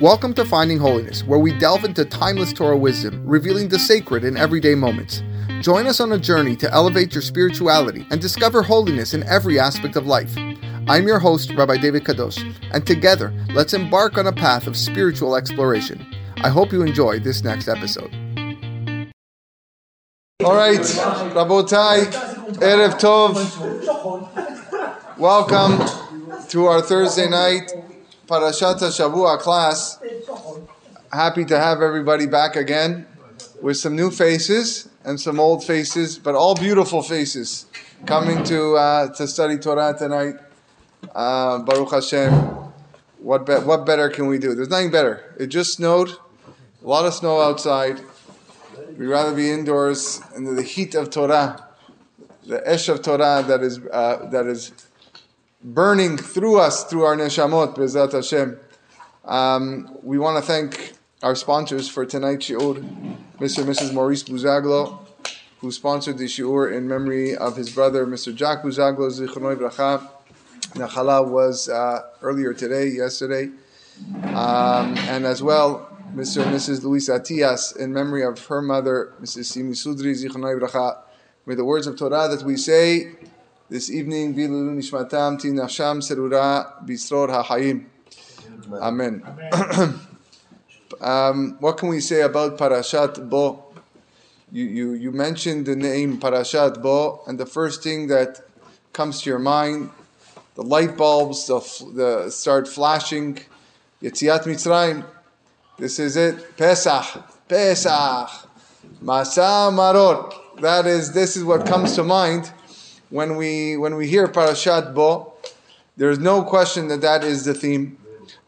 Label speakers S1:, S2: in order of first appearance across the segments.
S1: Welcome to Finding Holiness, where we delve into timeless Torah wisdom, revealing the sacred in everyday moments. Join us on a journey to elevate your spirituality and discover holiness in every aspect of life. I'm your host, Rabbi David Kadosh, and together, let's embark on a path of spiritual exploration. I hope you enjoy this next episode. All right, Rabotai, Erev Tov. Welcome to our Thursday night Parashat Shavua class. Happy to have everybody back again with some new faces and some old faces, but all beautiful faces coming to uh, to study Torah tonight. Uh, Baruch Hashem. What be- what better can we do? There's nothing better. It just snowed, a lot of snow outside. We'd rather be indoors in the heat of Torah, the esh of Torah that is uh, that is burning through us through our neshamot, Bezat Hashem. Um, we want to thank our sponsors for tonight's shiur, Mr. and Mrs. Maurice Buzaglo, who sponsored the shiur in memory of his brother, Mr. Jack Buzaglo, Zichronoi Bracha. Nachala was uh, earlier today, yesterday, um, and as well Mr. and Mrs. Luis Atias in memory of her mother, Mrs. Simi Sudri Zichronoi Bracha. May the words of Torah that we say this evening serura bisror ha'chayim. Amen. um, what can we say about Parashat Bo? You, you, you mentioned the name Parashat Bo, and the first thing that comes to your mind the light bulbs the, the start flashing. Yetziat Mitzrayim. This is it. Pesach. Pesach. Matza Maror. That is, this is what comes to mind when we when we hear Parashat Bo. There is no question that that is the theme.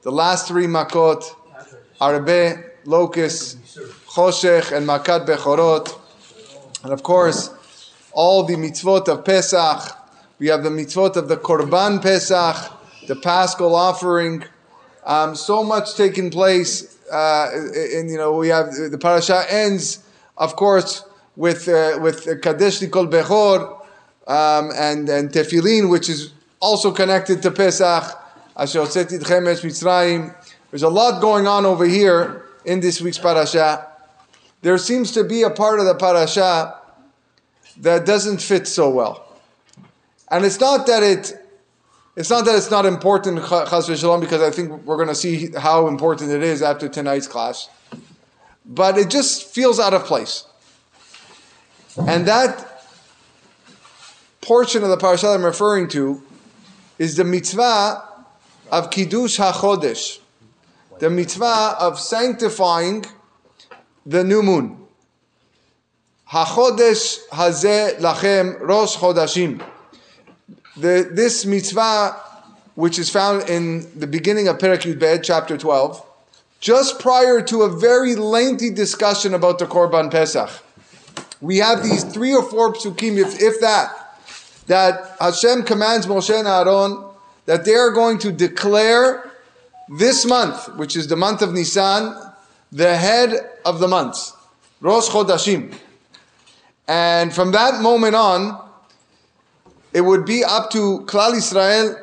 S1: The last three makot, Arbe, Locust, Choshech, and Makat Bechorot. And of course, all the mitzvot of Pesach, we have the mitzvot of the Korban Pesach, the Paschal offering. Um, so much taking place, uh, and you know we have the parasha ends, of course, with uh, with Kadesh Nikol Bechor um, and and Tefillin, which is also connected to Pesach. There's a lot going on over here in this week's parasha. There seems to be a part of the parasha that doesn't fit so well. And it's not that it, it's not that it's not important, chas v'shalom, because I think we're going to see how important it is after tonight's class. But it just feels out of place. And that portion of the parasha I'm referring to is the mitzvah of kiddush hachodesh, the mitzvah of sanctifying the new moon. Hachodesh hazeh lachem rosh chodashim. This mitzvah, which is found in the beginning of Perek Yud chapter 12, just prior to a very lengthy discussion about the Korban Pesach. We have these three or four psukim, if, if that, that Hashem commands Moshe and Aaron that they are going to declare this month, which is the month of Nisan, the head of the months, Rosh Chodashim. And from that moment on, it would be up to Klal Israel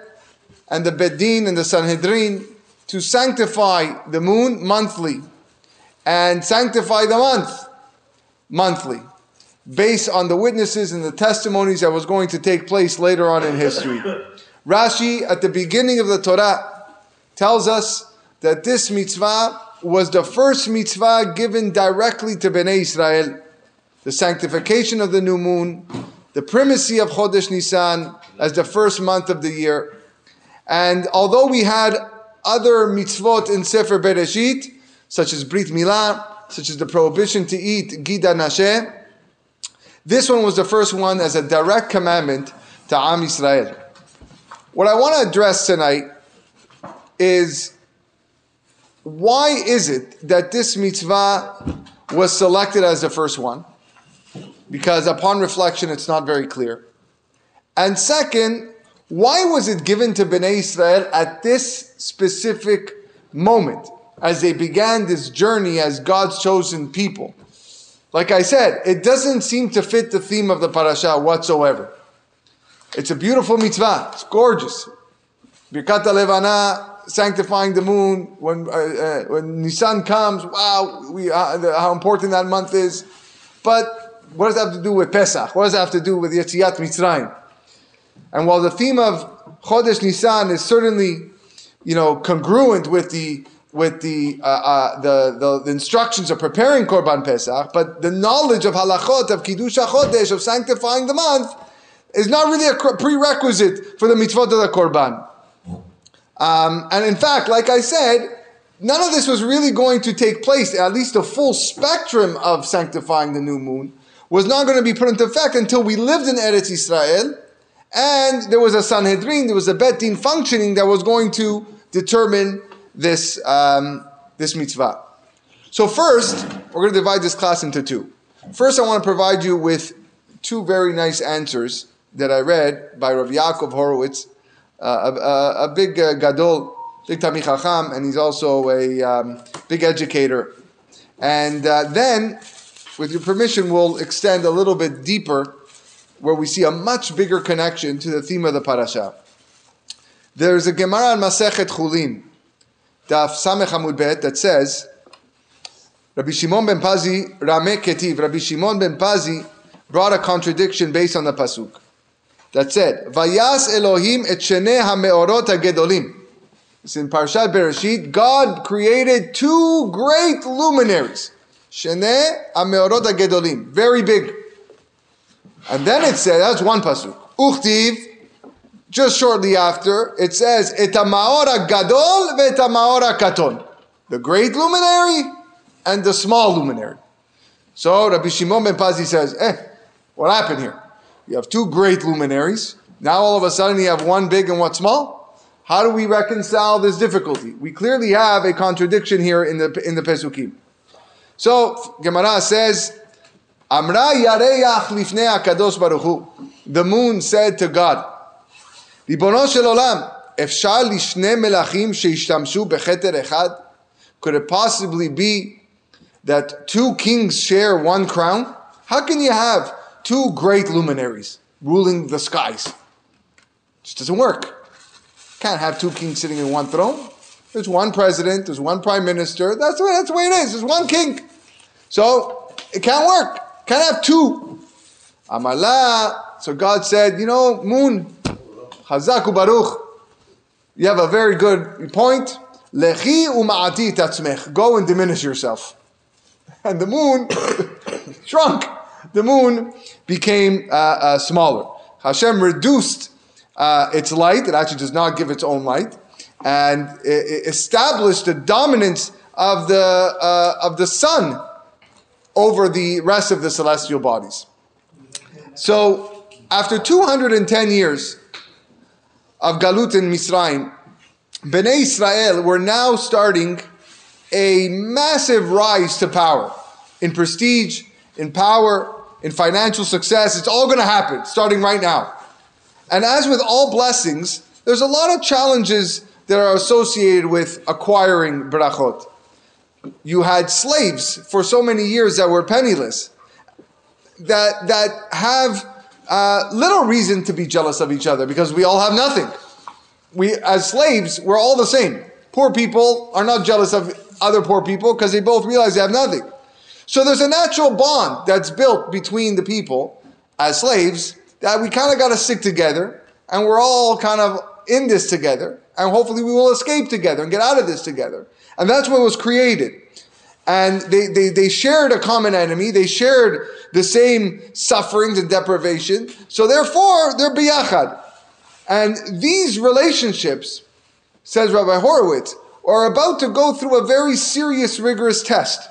S1: and the Bet Din and the Sanhedrin to sanctify the moon monthly and sanctify the month monthly based on the witnesses and the testimonies that was going to take place later on in history. Rashi, at the beginning of the Torah, tells us that this mitzvah was the first mitzvah given directly to Bnei Israel. The sanctification of the new moon, the primacy of Chodesh Nisan as the first month of the year. And although we had other mitzvot in Sefer Bereshit, such as Brit Milah, such as the prohibition to eat Gid Hanasheh, this one was the first one as a direct commandment to Am Yisrael. What I want to address tonight is why is it that this mitzvah was selected as the first one? Because upon reflection, it's not very clear. And second, why was it given to Bnei Israel at this specific moment as they began this journey as God's chosen people? Like I said, it doesn't seem to fit the theme of the parasha whatsoever. It's a beautiful mitzvah. It's gorgeous. Birkat Levana, sanctifying the moon. When uh, uh, when Nisan comes, wow, we, uh, the, how important that month is. But what does that have to do with Pesach? What does that have to do with Yetziat Mitzrayim? And while the theme of Chodesh Nisan is certainly, you know, congruent with the with the, uh, uh, the, the, instructions of preparing Korban Pesach, but the knowledge of halachot of Kiddush Chodesh of sanctifying the month is not really a prerequisite for the mitzvot of the Korban. Um, and in fact, like I said, none of this was really going to take place, at least the full spectrum of sanctifying the new moon was not going to be put into effect until we lived in Eretz Israel and there was a Sanhedrin, there was a Bet Din functioning that was going to determine this, um, this mitzvah. So first, we're going to divide this class into two. First, I want to provide you with two very nice answers that I read by Rav Yaakov Horowitz, uh, a, a, big uh, gadol, big Talmid Chacham, and he's also a um, big educator. And uh, then, with your permission, we'll extend a little bit deeper where we see a much bigger connection to the theme of the parasha. There's a Gemara on Masechet Chulin, Daf Samech Bet, that says, Rabbi Shimon ben Pazi, Rame Ketiv, Rabbi Shimon ben Pazi brought a contradiction based on the pasuk that said, "Vayas Elohim et shenei hameorot hagedolim." It's in Parshat Bereshit. God created two great luminaries, shenei hameorot hagedolim, very big. And then it said, that's one pasuk. Uchtiv. Just shortly after, it says, "Et maora gadol ve'et maora katon," the great luminary and the small luminary. So Rabbi Shimon ben Pazi says, "Eh, what happened here? You have two great luminaries. Now all of a sudden you have one big and one small. How do we reconcile this difficulty? We clearly have a contradiction here in the in the Pesukim. So Gemara says, Amra yareyach lifnei akadosh baruch hu. The moon said to God, Ribono shel olam, אפשר לשני מלכים שהשתמשו בכתר אחד? Could it possibly be that two kings share one crown? How can you have two great luminaries ruling the skies. It just doesn't work. Can't have two kings sitting in one throne. There's one president, there's one prime minister. That's the way, that's the way it is. There's one king. So it can't work. Can't have two. Amala. So God said, you know, moon, Chazaku Baruch. You have a very good point. Lechi uma'ati tatzmech. Go and diminish yourself. And the moon shrunk the moon became uh, uh, smaller. Hashem reduced uh, its light, it actually does not give its own light, and it, established the dominance of the, uh, of the sun over the rest of the celestial bodies. So, after 210 years of Galut in Mitzrayim, Bnei Israel were now starting a massive rise to power in prestige, in power, in financial success. It's all going to happen starting right now. And as with all blessings, there's a lot of challenges that are associated with acquiring brachot. You had slaves for so many years that were penniless, that, that have uh, little reason to be jealous of each other because we all have nothing. We, as slaves, we're all the same. Poor people are not jealous of other poor people because they both realize they have nothing. So there's a natural bond that's built between the people as slaves that we kind of got to stick together and we're all kind of in this together and hopefully we will escape together and get out of this together. And that's what was created. And they, they, they shared a common enemy. They shared the same sufferings and deprivation. So therefore, they're biyachad. And these relationships, says Rabbi Horowitz, are about to go through a very serious, rigorous test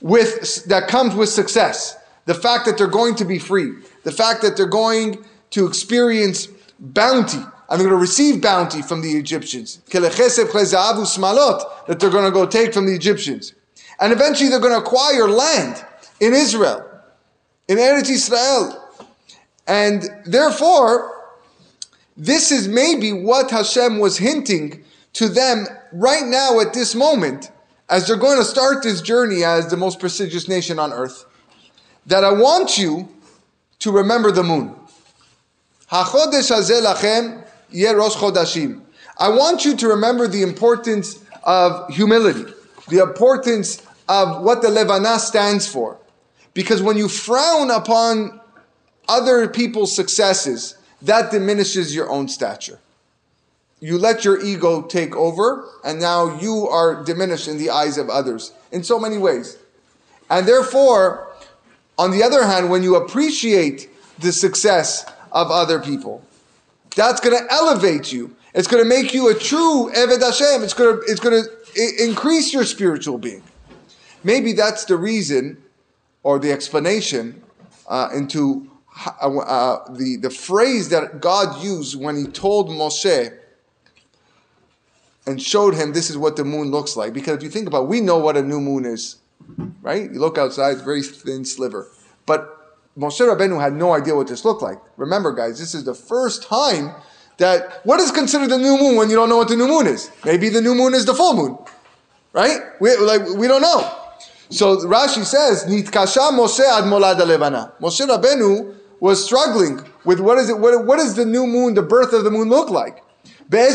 S1: with, that comes with success. The fact that they're going to be free. The fact that they're going to experience bounty. And they're going to receive bounty from the Egyptians. That they're going to go take from the Egyptians. And eventually they're going to acquire land in Israel. In Eretz Israel. And therefore, this is maybe what Hashem was hinting to them right now at this moment as they're going to start this journey as the most prestigious nation on earth, that I want you to remember the moon. I want you to remember the importance of humility, the importance of what the Levana stands for. Because when you frown upon other people's successes, that diminishes your own stature. You let your ego take over, and now you are diminished in the eyes of others in so many ways. And therefore, on the other hand, when you appreciate the success of other people, that's going to elevate you. It's going to make you a true Eved Hashem. It's going to, it's going to increase your spiritual being. Maybe that's the reason or the explanation uh, into uh, uh, the, the phrase that God used when he told Moshe and showed him this is what the moon looks like. Because if you think about it, we know what a new moon is, right? You look outside, very thin sliver. But Moshe Rabbeinu had no idea what this looked like. Remember, guys, this is the first time that what is considered the new moon when you don't know what the new moon is? Maybe the new moon is the full moon, right? We, like, we don't know. So Rashi says, Nitkasha Moshe ad molad levana. Moshe Rabbeinu was struggling with what is it? What, what does the new moon, the birth of the moon, look like? What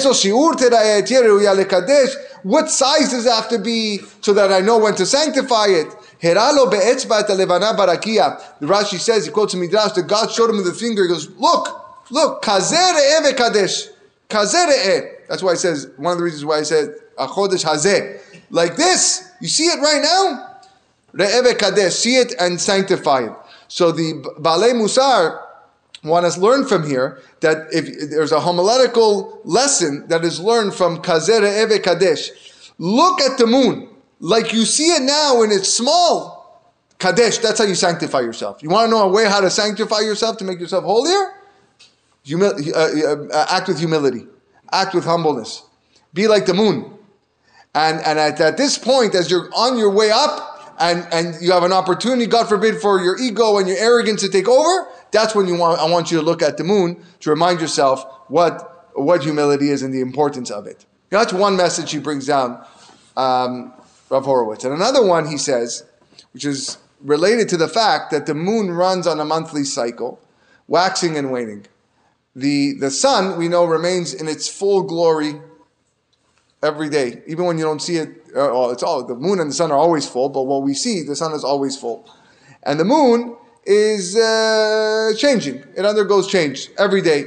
S1: size does it have to be so that I know when to sanctify it? Heralo be'etzba levana barakia. Rashi says, he quotes a Midrash, that God showed him with the finger, he goes, look, look, kazere kadesh. Kazere That's why he says, one of the reasons why he said, achodesh hazeh. Like this, you see it right now? Re'eve kadesh, see it and sanctify it. So the Balei Musar want us to learn from here that if there's a homiletical lesson that is learned from Kazer Eve Kadesh. Look at the moon like you see it now and it's small. Kadesh, that's how you sanctify yourself. You want to know a way how to sanctify yourself to make yourself holier? Humil- uh, uh, act with humility, act with humbleness. Be like the moon. And, and at, at this point, as you're on your way up, and, and you have an opportunity, God forbid, for your ego and your arrogance to take over, that's when you want, I want you to look at the moon to remind yourself what, what humility is and the importance of it. That's one message he brings down, um, Rav Horowitz. And another one he says, which is related to the fact that the moon runs on a monthly cycle, waxing and waning. The, the sun, we know, remains in its full glory every day, even when you don't see it. Uh, it's all the moon and the sun are always full, but what we see, the sun is always full, and the moon is uh, changing. It undergoes change every day.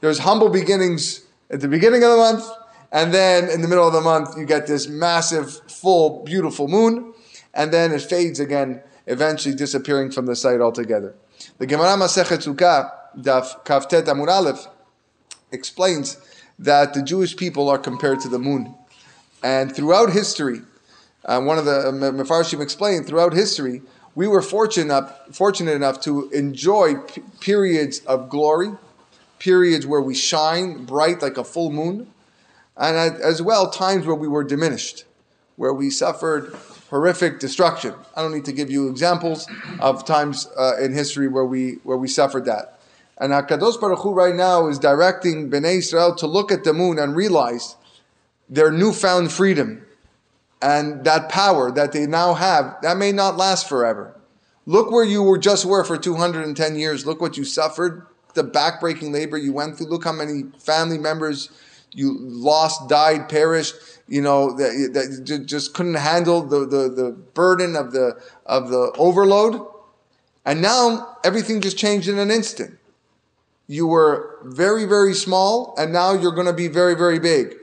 S1: There's humble beginnings at the beginning of the month, and then in the middle of the month you get this massive, full, beautiful moon, and then it fades again, eventually disappearing from the sight altogether. The Gemara Masechet Sukkah, Daf Kaftet Amud Aleph, explains that the Jewish people are compared to the moon. And throughout history, uh, one of the uh, Mefarshim explained, throughout history, we were fortunate, fortunate enough to enjoy p- periods of glory, periods where we shine bright like a full moon, and as well times where we were diminished, where we suffered horrific destruction. I don't need to give you examples of times uh, in history where we where we suffered that. And Hakadosh Baruch Hu right now is directing Bnei Israel to look at the moon and realize their newfound freedom and that power that they now have. That may not last forever. Look where you were just were for 210 years. Look what you suffered, the backbreaking labor you went through. Look how many family members you lost, died, perished. You know that, that just couldn't handle the, the, the burden of the of the overload. And now everything just changed in an instant you were very, very small, and now you're going to be very, very big.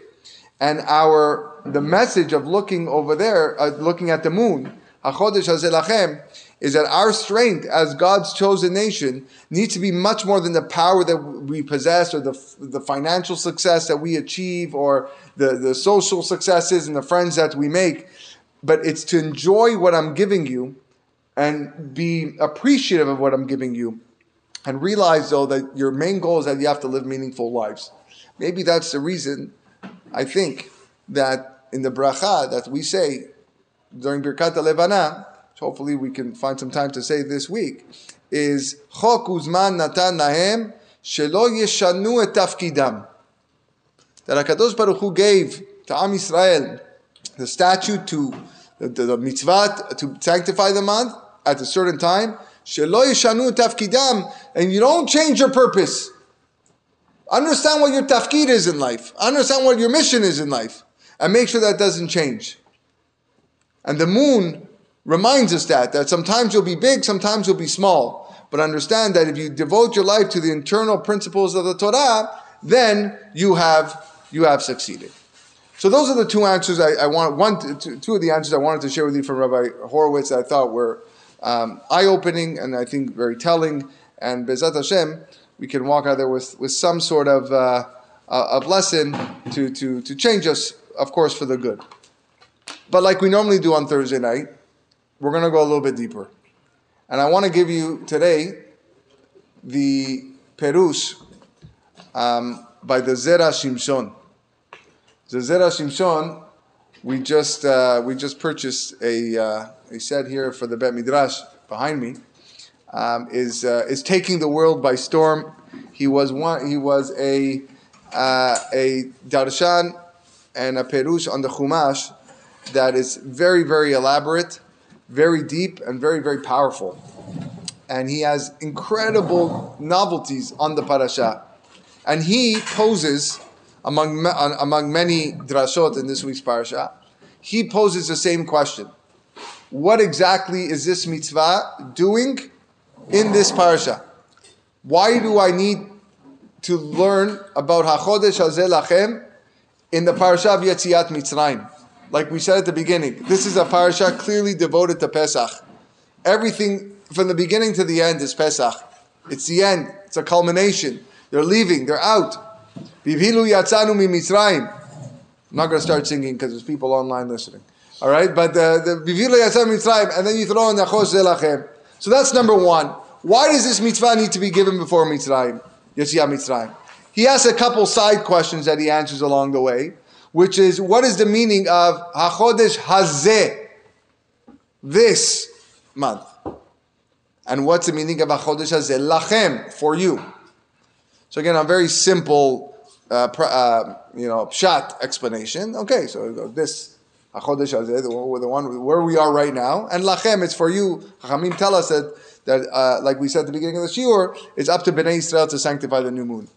S1: And our the message of looking over there, uh, looking at the moon, is that our strength as God's chosen nation needs to be much more than the power that we possess or the, the financial success that we achieve or the, the social successes and the friends that we make. But it's to enjoy what I'm giving you and be appreciative of what I'm giving you and realize though that your main goal is that you have to live meaningful lives. Maybe that's the reason I think that in the bracha that we say during Birkat Levana, hopefully we can find some time to say this week, is Chok Uzman Natan Nahem Shelo Yeshanu Et Tafkidam. That HaKadosh Baruch Hu gave to Am Yisrael the statute to the, the, the mitzvah to sanctify the month at a certain time, Shelo yishanu tafkidam, and you don't change your purpose. Understand what your tafkid is in life. Understand what your mission is in life. And make sure that doesn't change. And the moon reminds us that, that sometimes you'll be big, sometimes you'll be small. But understand that if you devote your life to the internal principles of the Torah, then you have, you have succeeded. So those are the two answers I, I want. One, two, two of the answers I wanted to share with you from Rabbi Horowitz that I thought were um, eye-opening and I think very telling. And Bezat Hashem, we can walk out there with, with some sort of uh, of lesson to, to, to change us, of course, for the good. But like we normally do on Thursday night, we're going to go a little bit deeper. And I want to give you today the Perush um, by the Zera Shimshon. The Zera Shimshon, we just uh, we just purchased a uh, a said here for the Bet Midrash behind me. Um, is uh, is taking the world by storm. He was one. He was a uh, a darshan and a perush on the Chumash that is very very elaborate, very deep, and very very powerful. And he has incredible novelties on the parasha, and he poses among, among many drashot in this week's parasha, he poses the same question. What exactly is this mitzvah doing in this parasha? Why do I need to learn about HaChodesh Hazeh Lachem in the parasha of Yetziat Mitzrayim? Like we said at the beginning, this is a parasha clearly devoted to Pesach. Everything from the beginning to the end is Pesach. It's the end. It's a culmination. They're leaving. They're out. I'm not going to start singing because there's people online listening. All right, but the Vivhilu yatzanu Mitzrayim, and then you throw in the Zelachem. So that's number one. Why does this mitzvah need to be given before Mitzrayim? Yetziat Mitzrayim. He asks a couple side questions that he answers along the way, which is what is the meaning of Hachodesh Hazeh, this month? And what's the meaning of Hachodesh Hazeh? Lachem, for you. So again, a very simple, uh, uh, you know, shot explanation. Okay, so this Hachodesh Hazeh, the one where we are right now, and lachem, it's for you. Chachamim tell us that that, uh, like we said at the beginning of the shiur, it's up to Bnei Israel to sanctify the new moon.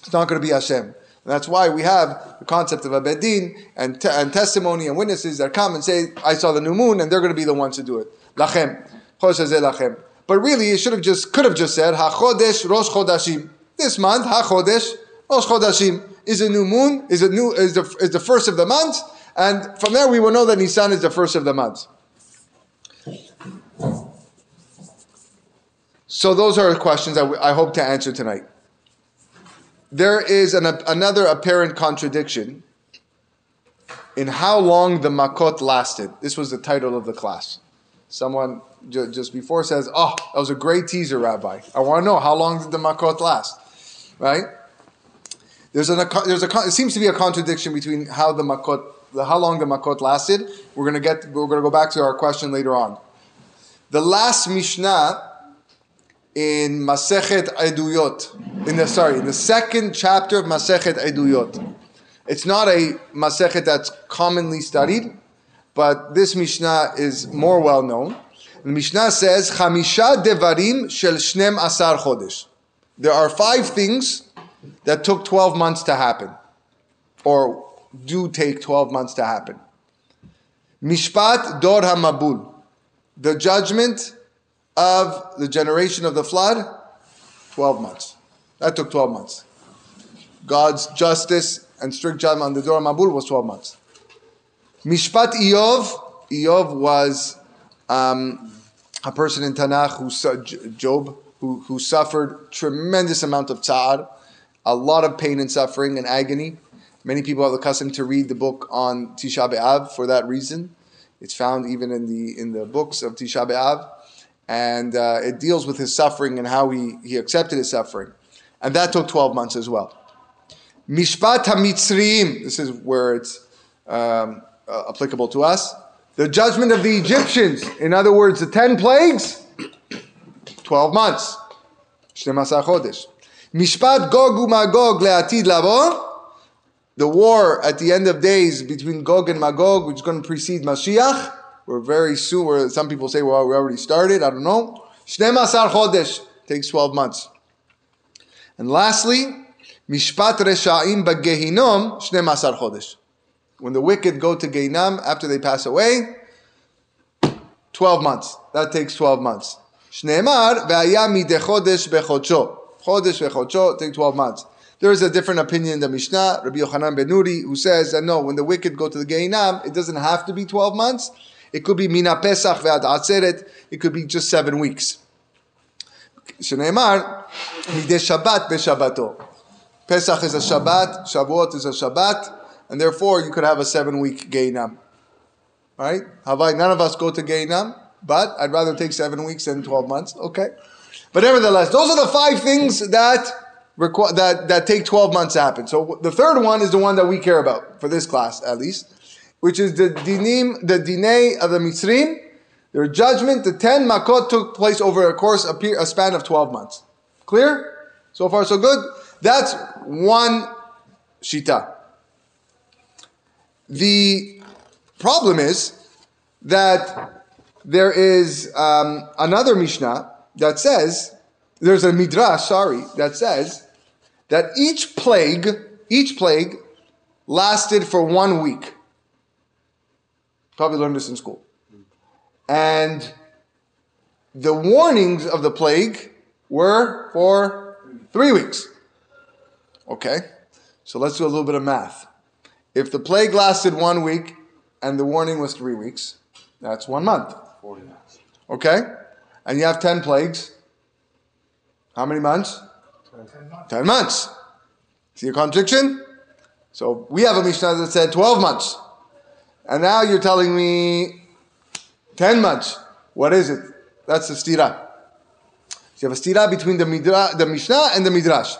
S1: It's not going to be Hashem. And that's why we have the concept of a bet din and, te- and testimony and witnesses that come and say, I saw the new moon, and they're going to be the ones to do it. Lachem. lachem. But really, it should have just, could have just said, HaChodesh Rosh Chodashim. This month, HaChodesh, Rosh Chodashim, is a new moon, is a new is the, is the first of the month, and from there we will know that Nisan is the first of the months. So those are questions I, hope to answer tonight. There is an, another apparent contradiction in how long the Makot lasted. This was the title of the class. Someone just before says, "Oh, that was a great teaser, Rabbi. I want to know how long did the Makot last?" right? There's a there's a it seems to be a contradiction between how the makot how long the makot lasted. We're gonna get we're gonna go back to our question later on. The last Mishnah in Masechet Eduyot, in the sorry, in the second chapter of Masechet Eduyot. It's not a Masechet that's commonly studied, but this Mishnah is more well known. The Mishnah says, Chamisha devarim shel shnem asar chodesh. There are five things that took 12 months to happen, or do take 12 months to happen. Mishpat Dor HaMabul, the judgment of the generation of the flood, 12 months. That took 12 months. God's justice and strict judgment on the Dor HaMabul was 12 months. Mishpat Iyov, Iyov was um, a person in Tanakh who Job who, who suffered tremendous amount of ta'ar, a lot of pain and suffering and agony. Many people have the custom to read the book on Tisha B'Av for that reason. It's found even in the in the books of Tisha B'Av, and uh, it deals with his suffering and how he he accepted his suffering, and that took twelve months as well. Mishpat Hamitzriim. This is where it's um, uh, applicable to us. The judgment of the Egyptians. In other words, the ten plagues. Twelve months. Mishpat Gog Magog le'atid labo. The war at the end of days between Gog and Magog, which is going to precede Mashiach. We're very soon, where some people say, well, we already started. I don't know. 12 chodesh takes 12 months. And lastly, Mishpat Resha'im Bagehinom Shne Masar Chodesh. When the wicked go to Gehinam after they pass away, 12 months. That takes 12 months. Shneemar ve'aya midechodesh bechodsho. Chodesh bechodsho take 12 months. There is a different opinion in the Mishnah, Rabbi Yochanan ben Nuri, who says that no, when the wicked go to the Gehinam, it doesn't have to be 12 months. It could be mina pesach ve'ad atzeret. It could be just seven weeks. Shneemar mideh Shabbat beShabbato. Pesach is a Shabbat, Shavuot is a Shabbat, and therefore you could have a seven-week Gehinam. Right? Havai, none of us go to Gehinam, but I'd rather take seven weeks than 12 months. Okay. But nevertheless, those are the five things that requ- that, that take 12 months to happen. So the third one is the one that we care about, for this class at least, which is the dinim, the dinay of the Mitzrim. Their judgment, the 10 makot took place over a course, a, a span of 12 months. Clear? So far so good? That's one shita. The problem is that there is um, another Mishnah that says, there's a Midrash, sorry, that says that each plague, each plague lasted for one week. Probably learned this in school. And the warnings of the plague were for three weeks. Okay, so let's do a little bit of math. If the plague lasted one week and the warning was three weeks, that's one month. Okay? And you have 10 plagues. How many months? 10 months. See a contradiction? So we have a Mishnah that said 12 months. And now you're telling me 10 months. What is it? That's the stira. So you have a stira between the, midra, the Mishnah and the Midrash.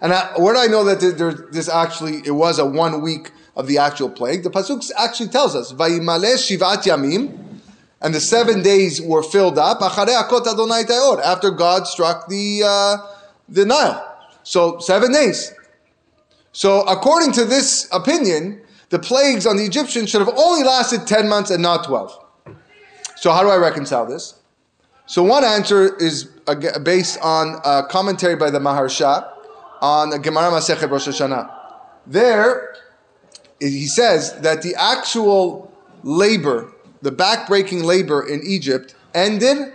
S1: And I, where do I know that there, this actually, it was a one week of the actual plague? The Pasuk actually tells us, Vayimale shivat yamim, and the seven days were filled up, after God struck the, uh, the Nile. So, seven days. So, according to this opinion, the plagues on the Egyptians should have only lasted 10 months and not 12. So, how do I reconcile this? So, one answer is based on a commentary by the Maharsha on Gemara Masechet Rosh Hashanah. There, he says that the actual labor, the backbreaking labor in Egypt, ended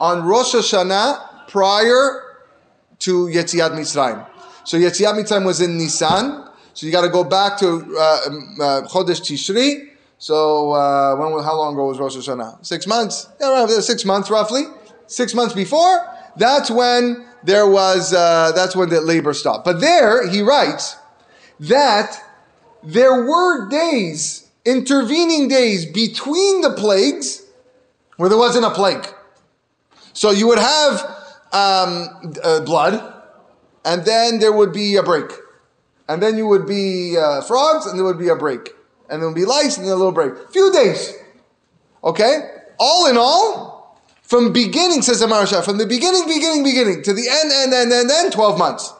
S1: on Rosh Hashanah prior to Yetziat Mitzrayim. So Yetziat Mitzrayim was in Nisan, so you got to go back to uh, um, uh, Chodesh Tishri. So uh, when? How long ago was Rosh Hashanah? Six months. Yeah, right, six months roughly. Six months before. That's when there was, uh, that's when the labor stopped. But there, he writes that there were days, intervening days between the plagues where there wasn't a plague. So you would have um, uh, blood, and then there would be a break. And then you would be uh, frogs, and there would be a break. And there would be lice, and then a little break. Few days. Okay? All in all, from beginning, says the Maharsha, from the beginning, beginning, beginning to the end, and then, and then, 12 months.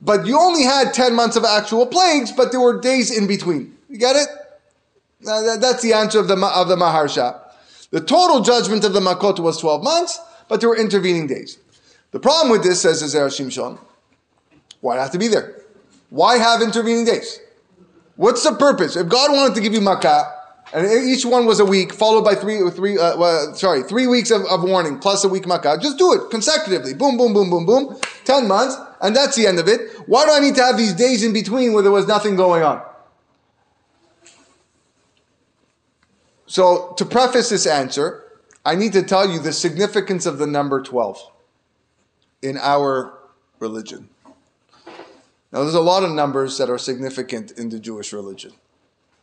S1: But you only had 10 months of actual plagues, but there were days in between. You get it? That's the answer of the, of the Maharsha. The total judgment of the Makot was 12 months, but there were intervening days. The problem with this, says the Zera Shimshon, why have to be there? Why have intervening days? What's the purpose? If God wanted to give you Makkah, and each one was a week, followed by three, three, uh, well, sorry, three weeks of, of, warning plus a week makkah. Just do it consecutively. Boom, boom, boom, boom, boom. Ten months, and that's the end of it. Why do I need to have these days in between where there was nothing going on? So, to preface this answer, I need to tell you the significance of the number 12 in our religion. Now, there's a lot of numbers that are significant in the Jewish religion.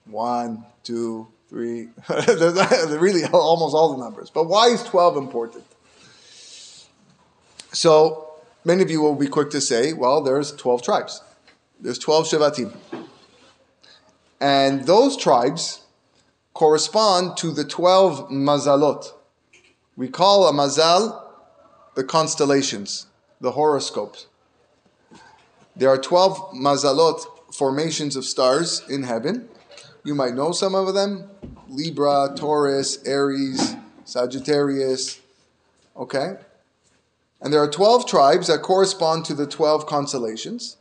S1: One, two, three, really almost all the numbers. But why is 12 important? So many of you will be quick to say, well, there's 12 tribes. There's 12 Shevatim. And those tribes correspond to the 12 mazalot. We call a mazal the constellations, the horoscopes. There are 12 mazalot, formations of stars in heaven, you might know some of them Libra, Taurus, Aries, Sagittarius. Okay? And there are 12 tribes that correspond to the 12 constellations.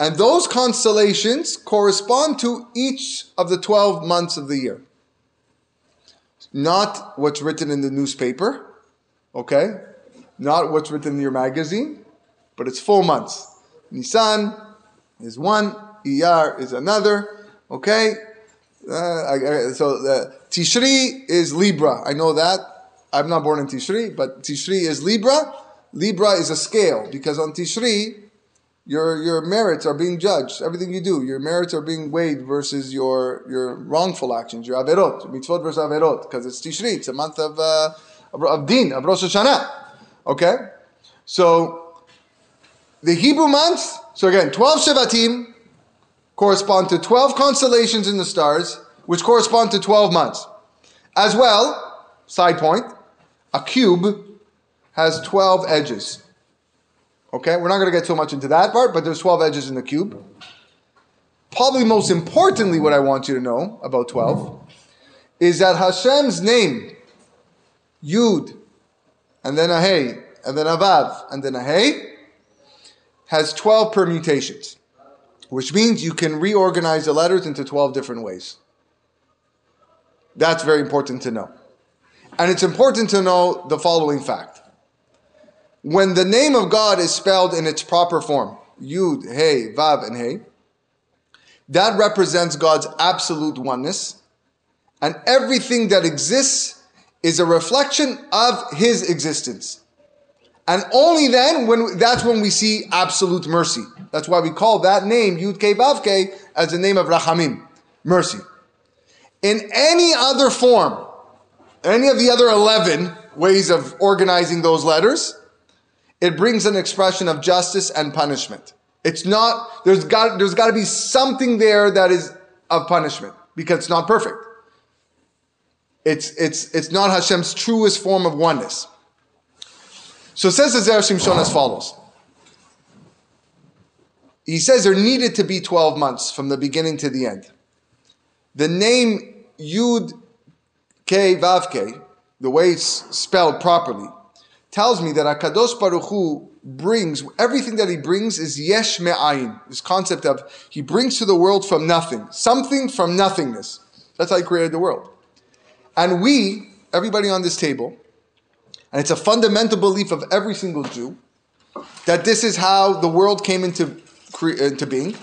S1: And those constellations correspond to each of the 12 months of the year. Not what's written in the newspaper, okay? Not what's written in your magazine, but it's full months. Nisan is one, Iyar is another, okay? Uh, so uh, Tishri is Libra. I know that. I'm not born in Tishri, but Tishri is Libra. Libra is a scale because on Tishri, your your merits are being judged. Everything you do, your merits are being weighed versus your your wrongful actions, your averot, mitzvot versus averot, because it's Tishri. It's a month of uh, of Din, of Rosh Hashanah. Okay, so the Hebrew months. So again, twelve Shevatim correspond to 12 constellations in the stars, which correspond to 12 months. As well, side point, a cube has 12 edges. Okay, we're not going to get so much into that part, but there's 12 edges in the cube. Probably most importantly, what I want you to know about 12 is that Hashem's name, Yud, and then a Hey, and then a Vav, and then a Hey, has 12 permutations which means you can reorganize the letters into 12 different ways. That's very important to know. And it's important to know the following fact. When the name of God is spelled in its proper form, Yud, Hey, Vav, and Hey, that represents God's absolute oneness. And everything that exists is a reflection of His existence. And only then, when that's when we see absolute mercy. That's why we call that name Yud Ke Vav Ke as the name of Rachamim, mercy. In any other form, any of the other eleven ways of organizing those letters, it brings an expression of justice and punishment. It's not there's got there's got to be something there that is of punishment because it's not perfect. It's it's it's not Hashem's truest form of oneness. So says the Zera Shimshon as follows. He says there needed to be 12 months from the beginning to the end. The name Yud K, the way it's spelled properly, tells me that Akadosh Baruch Hu brings everything that he brings is yesh me'ayin. This concept of he brings to the world from nothing, something from nothingness. That's how he created the world. And we, everybody on this table, and it's a fundamental belief of every single Jew that this is how the world came into, into being.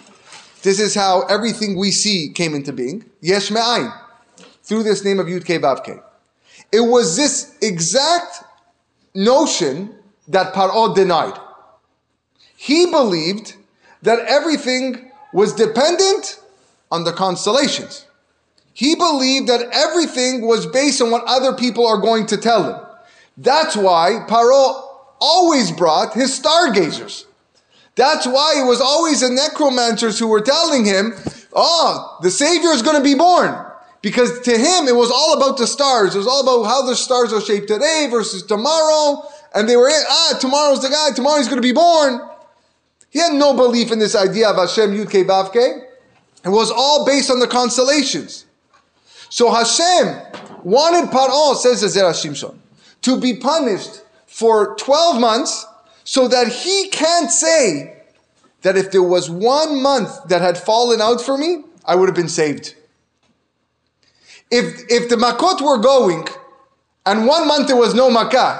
S1: This is how everything we see came into being. Yesh me'ayin. Through this name of Yud Ke Vav. It was this exact notion that Paro denied. He believed that everything was dependent on the constellations. He believed that everything was based on what other people are going to tell him. That's why Paro always brought his stargazers. That's why it was always the necromancers who were telling him, oh, the Savior is going to be born. Because to him, it was all about the stars. It was all about how the stars are shaped today versus tomorrow. And they were, ah, tomorrow's the guy, Tomorrow he's going to be born. He had no belief in this idea of Hashem Yud Ke Vav Ke. It was all based on the constellations. So Hashem wanted Paro, says the Zera Shimshon, to be punished for 12 months so that he can't say that if there was one month that had fallen out for me, I would have been saved. If, if the Makot were going and one month there was no Makkah,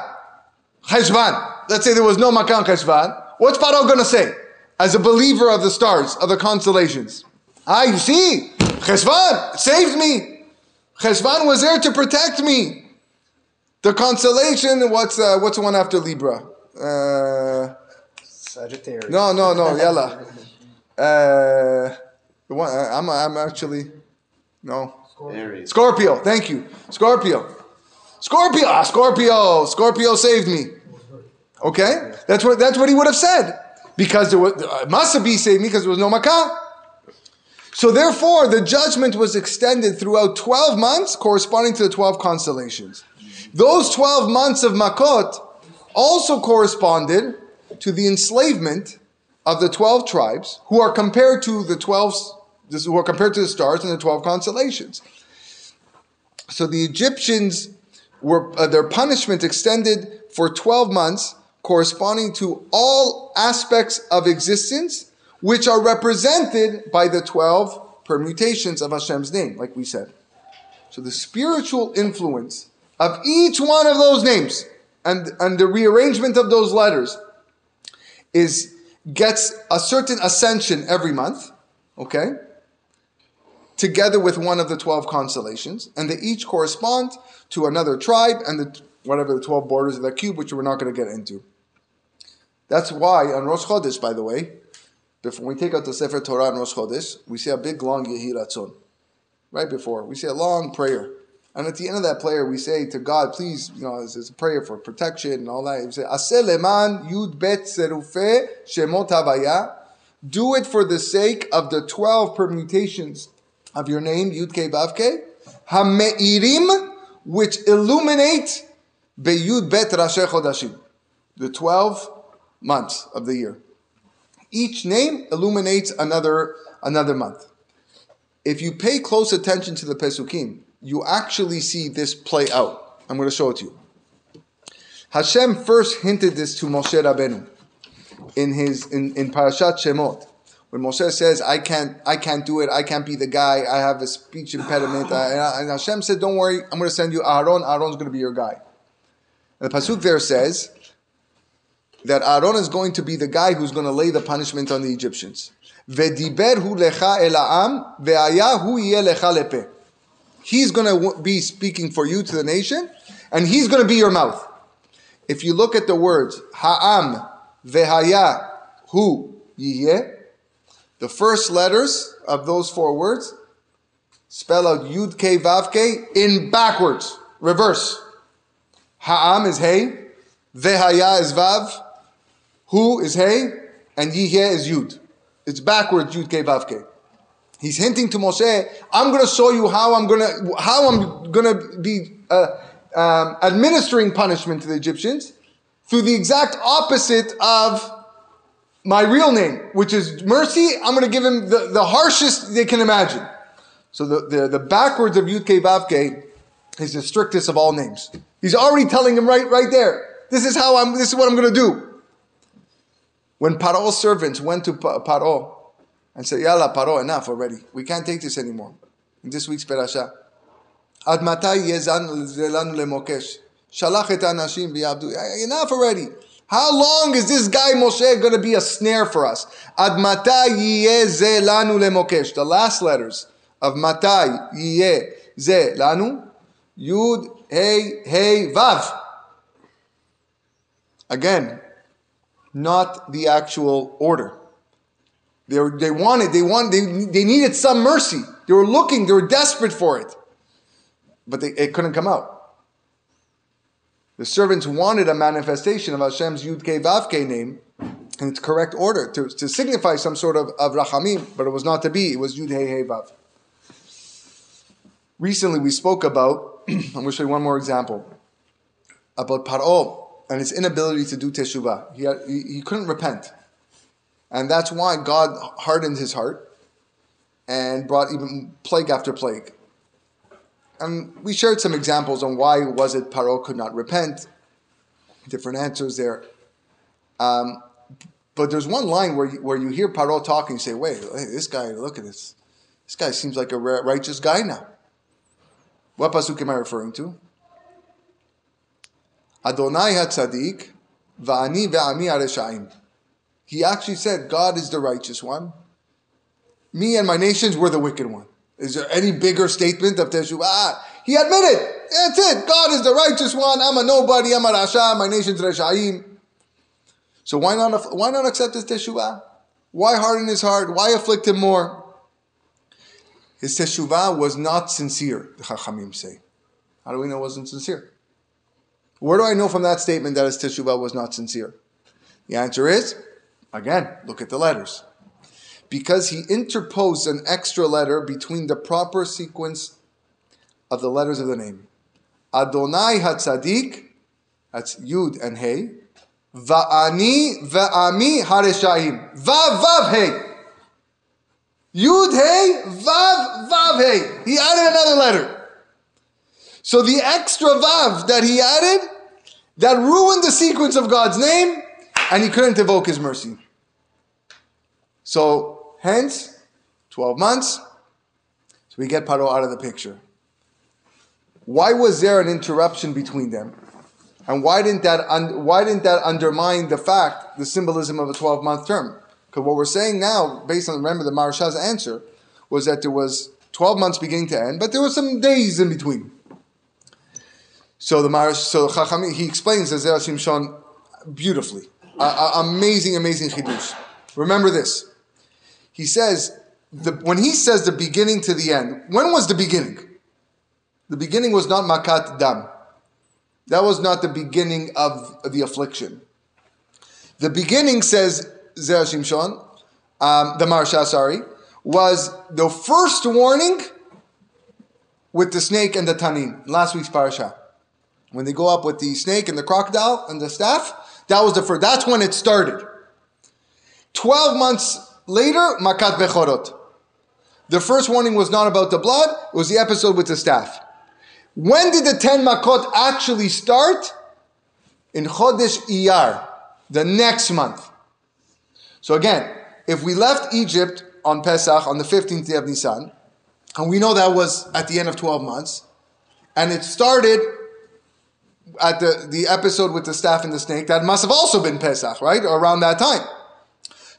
S1: Cheshvan, let's say there was no Makkah on Cheshvan, what's Paro going to say as a believer of the stars, of the constellations? Ah, you see, Cheshvan saved me. Cheshvan was there to protect me. The constellation, what's uh, what's the one after Libra? Uh,
S2: Sagittarius.
S1: No, no, no, yalla. Uh, the one, uh, I'm, I'm actually, no.
S3: Aries.
S1: Scorpio, thank you. Scorpio. Scorpio, ah, Scorpio, Scorpio saved me. Okay? That's what, that's what he would have said. Because there was, uh, must have been saved me because there was no Makkah. So therefore, the judgment was extended throughout 12 months corresponding to the 12 constellations. Those 12 months of Makot also corresponded to the enslavement of the 12 tribes who are compared to the 12 who are compared to the stars and the 12 constellations. So the Egyptians were uh, their punishment extended for 12 months corresponding to all aspects of existence which are represented by the 12 permutations of Hashem's name, like we said. So the spiritual influence of each one of those names and, and the rearrangement of those letters is gets a certain ascension every month, okay? Together with one of the 12 constellations, and they each correspond to another tribe and the whatever the 12 borders of that cube, which we're not going to get into. That's why on Rosh Chodesh, by the way, before we take out the Sefer Torah on Rosh Chodesh, we see a big long Yehi Ratzon. Right before, we say a long prayer. And at the end of that prayer, we say to God, please, you know, it's, a prayer for protection and all that. We say, Aseh leman yud bet serufe shemot havaya. Do it for the sake of the 12 permutations of your name, Yud Ke Vav Ke, Hame'irim, which illuminate Beyud Bet Rashi Chodashim, the 12 months of the year. Each name illuminates another, another month. If you pay close attention to the Pesukim, you actually see this play out. I'm going to show it to you. Hashem first hinted this to Moshe Rabbeinu in his in, in Parashat Shemot. When Moshe says, "I can't, I can't do it. I can't be the guy. I have a speech impediment," and Hashem said, "Don't worry. I'm going to send you Aaron. Aaron's going to be your guy." And the pasuk there says that Aaron is going to be the guy who's going to lay the punishment on the Egyptians. V'diber hu lecha el ha'am ve'aya hu lecha lepe. He's going to be speaking for you to the nation, and he's going to be your mouth. If you look at the words ha'am ve'haya hu yiyeh, the first letters of those four words spell out yud ke vav ke in backwards, reverse. Ha'am is hey, ve'haya is vav, hu is hey, and yiyeh is yud. It's backwards yud ke vav ke. He's hinting to Moshe, I'm going to show you how I'm going to how I'm going to be uh, um, administering punishment to the Egyptians through the exact opposite of my real name, which is mercy. I'm going to give him the, the harshest they can imagine. So the, the, the backwards of Yud Ke Vav Ke is the strictest of all names. He's already telling him right, right there. This is how I'm. This is what I'm going to do. When Paro's servants went to Paro and said, Yalla, Paro, enough already. We can't take this anymore. In this week's parasha. Ad yezan zelanu lemokesh. Shalach et anashim. Enough already. How long is this guy Moshe going to be a snare for us? Ad matai zelanu lemokesh. The last letters of matai ze lanu. Yud, hey, hey, vav. Again, not the actual order. They, were, they wanted, they wanted, they, they needed some mercy. They were looking, they were desperate for it. But they, it couldn't come out. The servants wanted a manifestation of Hashem's Yud Ke Vav Ke name in its correct order to, to signify some sort of, of Rachamim, but it was not to be. It was Yud He He Vav. Recently, we spoke about, I'm going to show you one more example, about Paro and his inability to do teshuvah. He, had, he, he couldn't repent. And that's why God hardened his heart and brought even plague after plague. And we shared some examples on why was it Paro could not repent. Different answers there. Um, but there's one line where you, where you hear Paro talking, you say, wait, hey, this guy, look at this. This guy seems like a righteous guy now. What pasuk am I referring to? Adonai HaTzadik, Va'ani Ve'ami HaReshaim. He actually said, God is the righteous one. Me and my nations were the wicked one. Is there any bigger statement of Teshuvah? Ah, he admitted, that's it. God is the righteous one. I'm a nobody. I'm a Rasha. My nation's Reshaim. So why not, why not accept his Teshuvah? Why harden his heart? Why afflict him more? His Teshuvah was not sincere, the Chachamim say. How do we know it wasn't sincere? Where do I know from that statement that his Teshuvah was not sincere? The answer is Again, look at the letters. Because he interposed an extra letter between the proper sequence of the letters of the name. Adonai Hatzadik, that's Yud and Hey. Va'ani va'ami hareshaim. Vav vav hey. Yud hey, vav vav hey. He added another letter. So the extra vav that he added, that ruined the sequence of God's name, and he couldn't evoke his mercy. So, hence, 12 months. So we get Paro out of the picture. Why was there an interruption between them? And why didn't that, un- why didn't that undermine the fact, the symbolism of a 12 month term? Because what we're saying now, based on, remember, the Maharsha's answer, was that there was 12 months beginning to end, but there were some days in between. So the Marash, so Chachami, he explains as Shimshon beautifully. Uh, amazing, amazing chidush. Remember this. He says, the, when he says the beginning to the end, when was the beginning? The beginning was not makat dam. That was not the beginning of the affliction. The beginning, says Zera Shimshon, um, the Maharsha, sorry, was the first warning with the snake and the tanin, last week's parasha. When they go up with the snake and the crocodile and the staff, that was the first, that's when it started. 12 months later, Makat Bechorot. The first warning was not about the blood, it was the episode with the staff. When did the 10 Makot actually start? In Chodesh Iyar, the next month. So again, if we left Egypt on Pesach on the 15th day of Nisan, and we know that was at the end of 12 months, and it started at the, the episode with the staff and the snake, that must have also been Pesach, right? Around that time.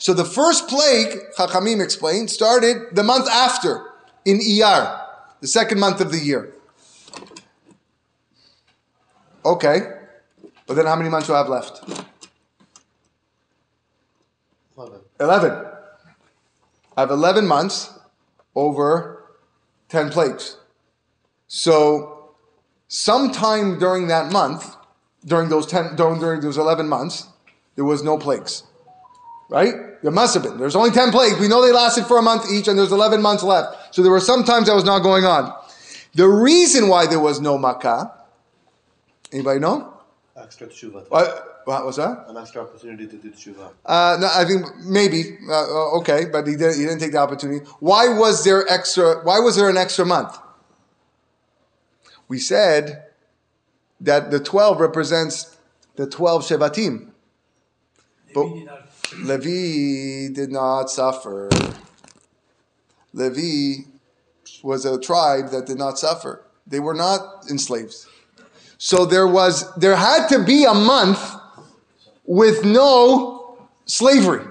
S1: So the first plague, Chachamim explained, started the month after, in Iyar, the second month of the year. Okay, but then how many months do I have left? 11. 11. I have 11 months over 10 plagues. So, sometime during that month, during those 10, during, during those 11 months, there was no plagues. Right? There must have been. There's only 10 plagues. We know they lasted for a month each and there's 11 months left. So there were some times that was not going on. The reason why there was no makkah, anybody know?
S2: Extra tshuva.
S1: What? What was that?
S2: An extra opportunity to do tshuva.
S1: Uh, no, I think maybe uh, uh, okay, but he didn't. He didn't take the opportunity. Why was there extra? Why was there an extra month? We said that the twelve represents the twelve shevatim. But Levi did not suffer. Levi was a tribe that did not suffer. They were not enslaved. So there was, there had to be a month with no slavery.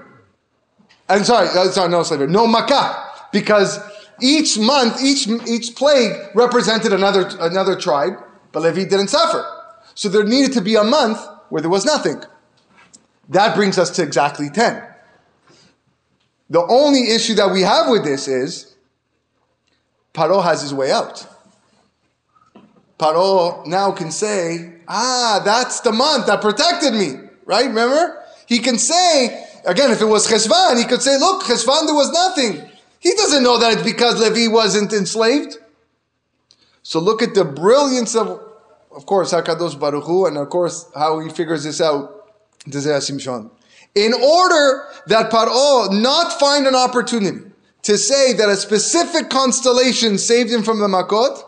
S1: I'm sorry, uh, sorry, no slavery, no makkah, because each month, each each plague represented another another tribe, but Levi didn't suffer. So there needed to be a month where there was nothing. That brings us to exactly ten. The only issue that we have with this is Paro has his way out. Paro now can say, "Ah, that's the month that protected me." right? Remember? He can say, again, if it was Cheshvan, he could say, look, Cheshvan, there was nothing. He doesn't know that it's because Levi wasn't enslaved. So look at the brilliance of, of course, Hakadosh Baruch Hu, and of course, how he figures this out. In order that Paro not find an opportunity to say that a specific constellation saved him from the Makot,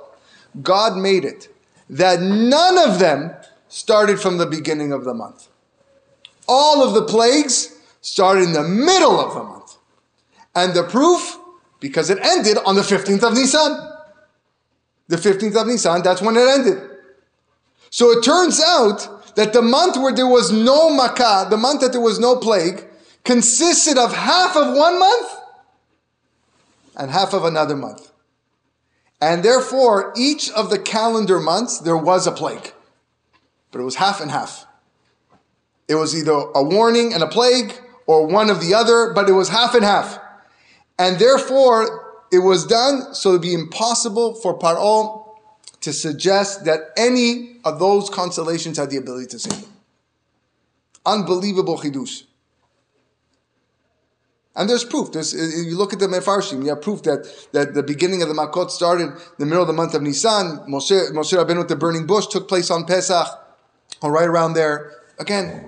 S1: God made it that none of them started from the beginning of the month. All of the plagues started in the middle of the month. And the proof, because it ended on the 15th of Nisan. The 15th of Nisan, that's when it ended. So it turns out that the month where there was no Makkah, the month that there was no plague, consisted of half of one month and half of another month. And therefore, each of the calendar months, there was a plague. But it was half and half. It was either a warning and a plague or one of the other, but it was half and half. And therefore, it was done so it would be impossible for Paro to suggest that any of those constellations had the ability to save him. Unbelievable chidush. And there's proof. There's, you look at the Mefarshim, you have proof that, that the beginning of the Makot started in the middle of the month of Nisan. Moshe, Moshe Rabbeinu with the burning bush took place on Pesach, or right around there. Again,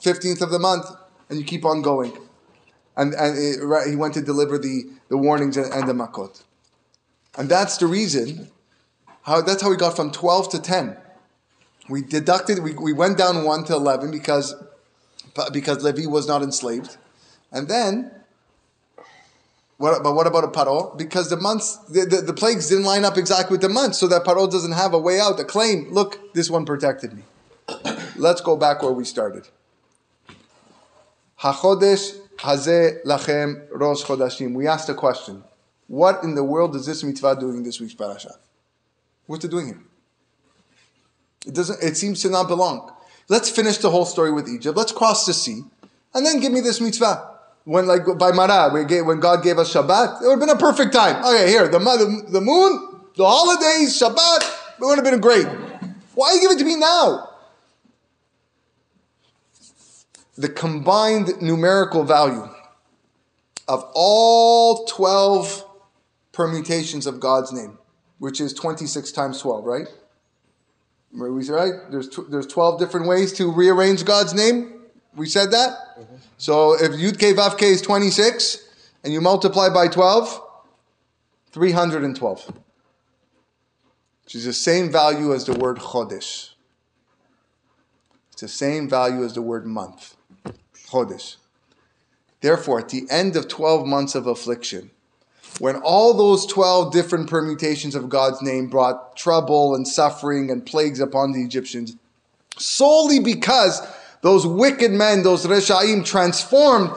S1: 15th of the month, and you keep on going. And, and it, right, he went to deliver the, the warnings and, and the makot. And that's the reason, how, that's how we got from 12 to 10. We deducted, we, we went down 1 to 11 because, because Levi was not enslaved. And then What, but what about a paro? Because the months, the, the, the plagues didn't line up exactly with the months, so that paro doesn't have a way out, a claim. Look, this one protected me. Let's go back where we started. Hachodesh hazeh lachem rosh chodashim. We asked a question. What in the world is this mitzvah doing in this week's parasha? What's it doing here? It doesn't. It seems to not belong. Let's finish the whole story with Egypt. Let's cross the sea, and then give me this mitzvah. When like by Mara, when, God gave us Shabbat, it would have been a perfect time. Okay, here the the, moon, the holidays, Shabbat, it would have been great. Why give it to me now? The combined numerical value of all twelve permutations of God's name, which is twenty six times twelve, right? We said, right? There's, tw- there's 12 different ways to rearrange God's name. We said that? Mm-hmm. So if Yud K Vav K is 26 and you multiply by 12, 312. Which is the same value as the word Chodesh. It's the same value as the word month. Chodesh. Therefore, at the end of 12 months of affliction, when all those 12 different permutations of God's name brought trouble and suffering and plagues upon the Egyptians, solely because those wicked men, those Reshaim, transformed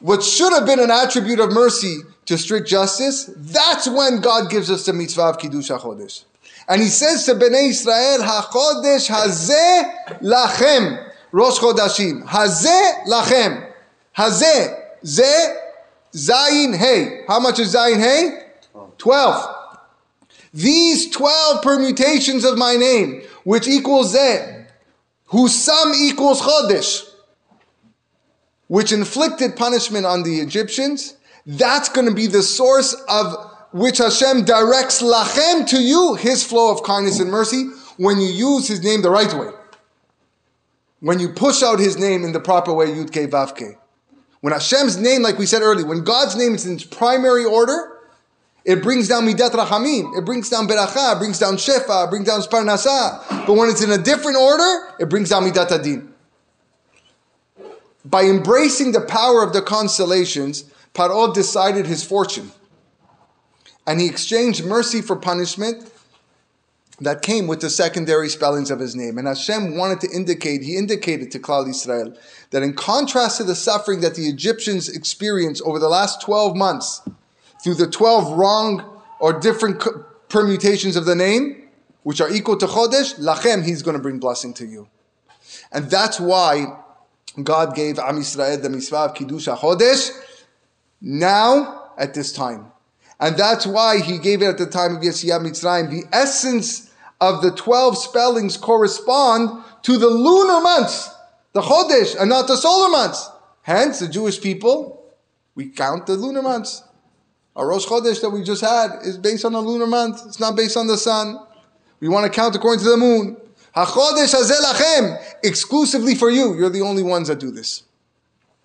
S1: what should have been an attribute of mercy to strict justice, that's when God gives us the mitzvah of Kiddush HaChodesh. And he says to Bnei Israel, HaChodesh Hazeh Lachem, Rosh Chodashim, Hazeh Lachem, Hazeh, Zeh Zayin Hey. How much is Zayin Hey? 12. These 12 permutations of my name, which equals Zeh, whose sum equals Chodesh, which inflicted punishment on the Egyptians, that's going to be the source of which Hashem directs Lachem to you, his flow of kindness and mercy, when you use his name the right way. When you push out his name in the proper way, Yud Ke. When Hashem's name, like we said earlier, when God's name is in its primary order, it brings down midat rachamim, it brings down beracha, it brings down shefa, it brings down sparnasa. But when it's in a different order, it brings down midat adin. By embracing the power of the constellations, Paro decided his fortune. And he exchanged mercy for punishment that came with the secondary spellings of his name. And Hashem wanted to indicate, he indicated to Klal Israel that in contrast to the suffering that the Egyptians experienced over the last 12 months through the 12 wrong or different permutations of the name, which are equal to Chodesh, Lachem, he's going to bring blessing to you. And that's why God gave Am Yisrael the mitzvah of Kiddush HaChodesh now at this time. And that's why he gave it at the time of Yetziat Mitzrayim. The essence of the 12 spellings correspond to the lunar months, the Chodesh, and not the solar months. Hence, the Jewish people, we count the lunar months. Our Rosh Chodesh that we just had is based on the lunar month. It's not based on the sun. We want to count according to the moon. HaChodesh Hazelachem, exclusively for you. You're the only ones that do this.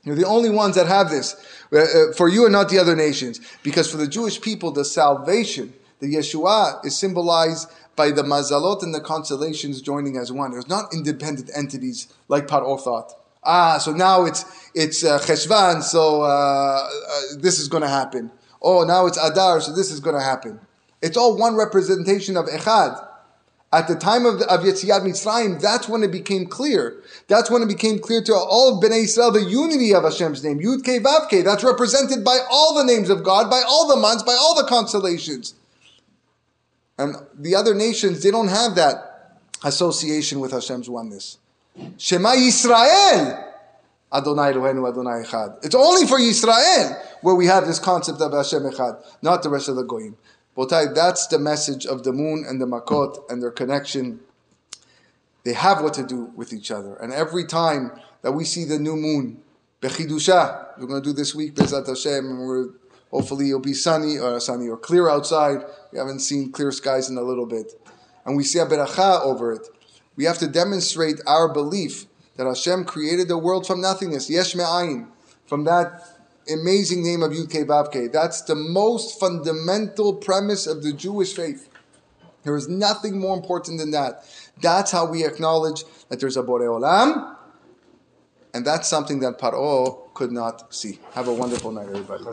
S1: You're the only ones that have this. Uh, uh, for you and not the other nations. Because for the Jewish people, the salvation, the Yeshua, is symbolized by the mazalot and the constellations joining as one. There's not independent entities like Paro thought. Ah, so now it's it's uh, Cheshvan, so uh, uh, this is going to happen. Oh, now it's Adar, so this is going to happen. It's all one representation of Echad. At the time of, of Yetziat Mitzrayim, that's when it became clear. That's when it became clear to all of Bnei Israel the unity of Hashem's name, Yud Ke Vav. That's represented by all the names of God, by all the months, by all the constellations. And the other nations, they don't have that association with Hashem's oneness. Shema Yisrael, Adonai Eloheinu Adonai Echad. It's only for Yisrael where we have this concept of Hashem Echad, not the rest of the Goyim. Botai, that's the message of the moon and the makot and their connection. They have what to do with each other. And every time that we see the new moon, Bechidusha, we're going to do this week, Bezat Hashem, and we're, hopefully it'll be sunny or sunny or clear outside. We haven't seen clear skies in a little bit. And we see a beracha over it. We have to demonstrate our belief that Hashem created the world from nothingness, yesh me'ayin, from that amazing name of Yud Ke That's the most fundamental premise of the Jewish faith. There is nothing more important than that. That's how we acknowledge that there's a Borei Olam, and that's something that Paro could not see. Have a wonderful night, everybody.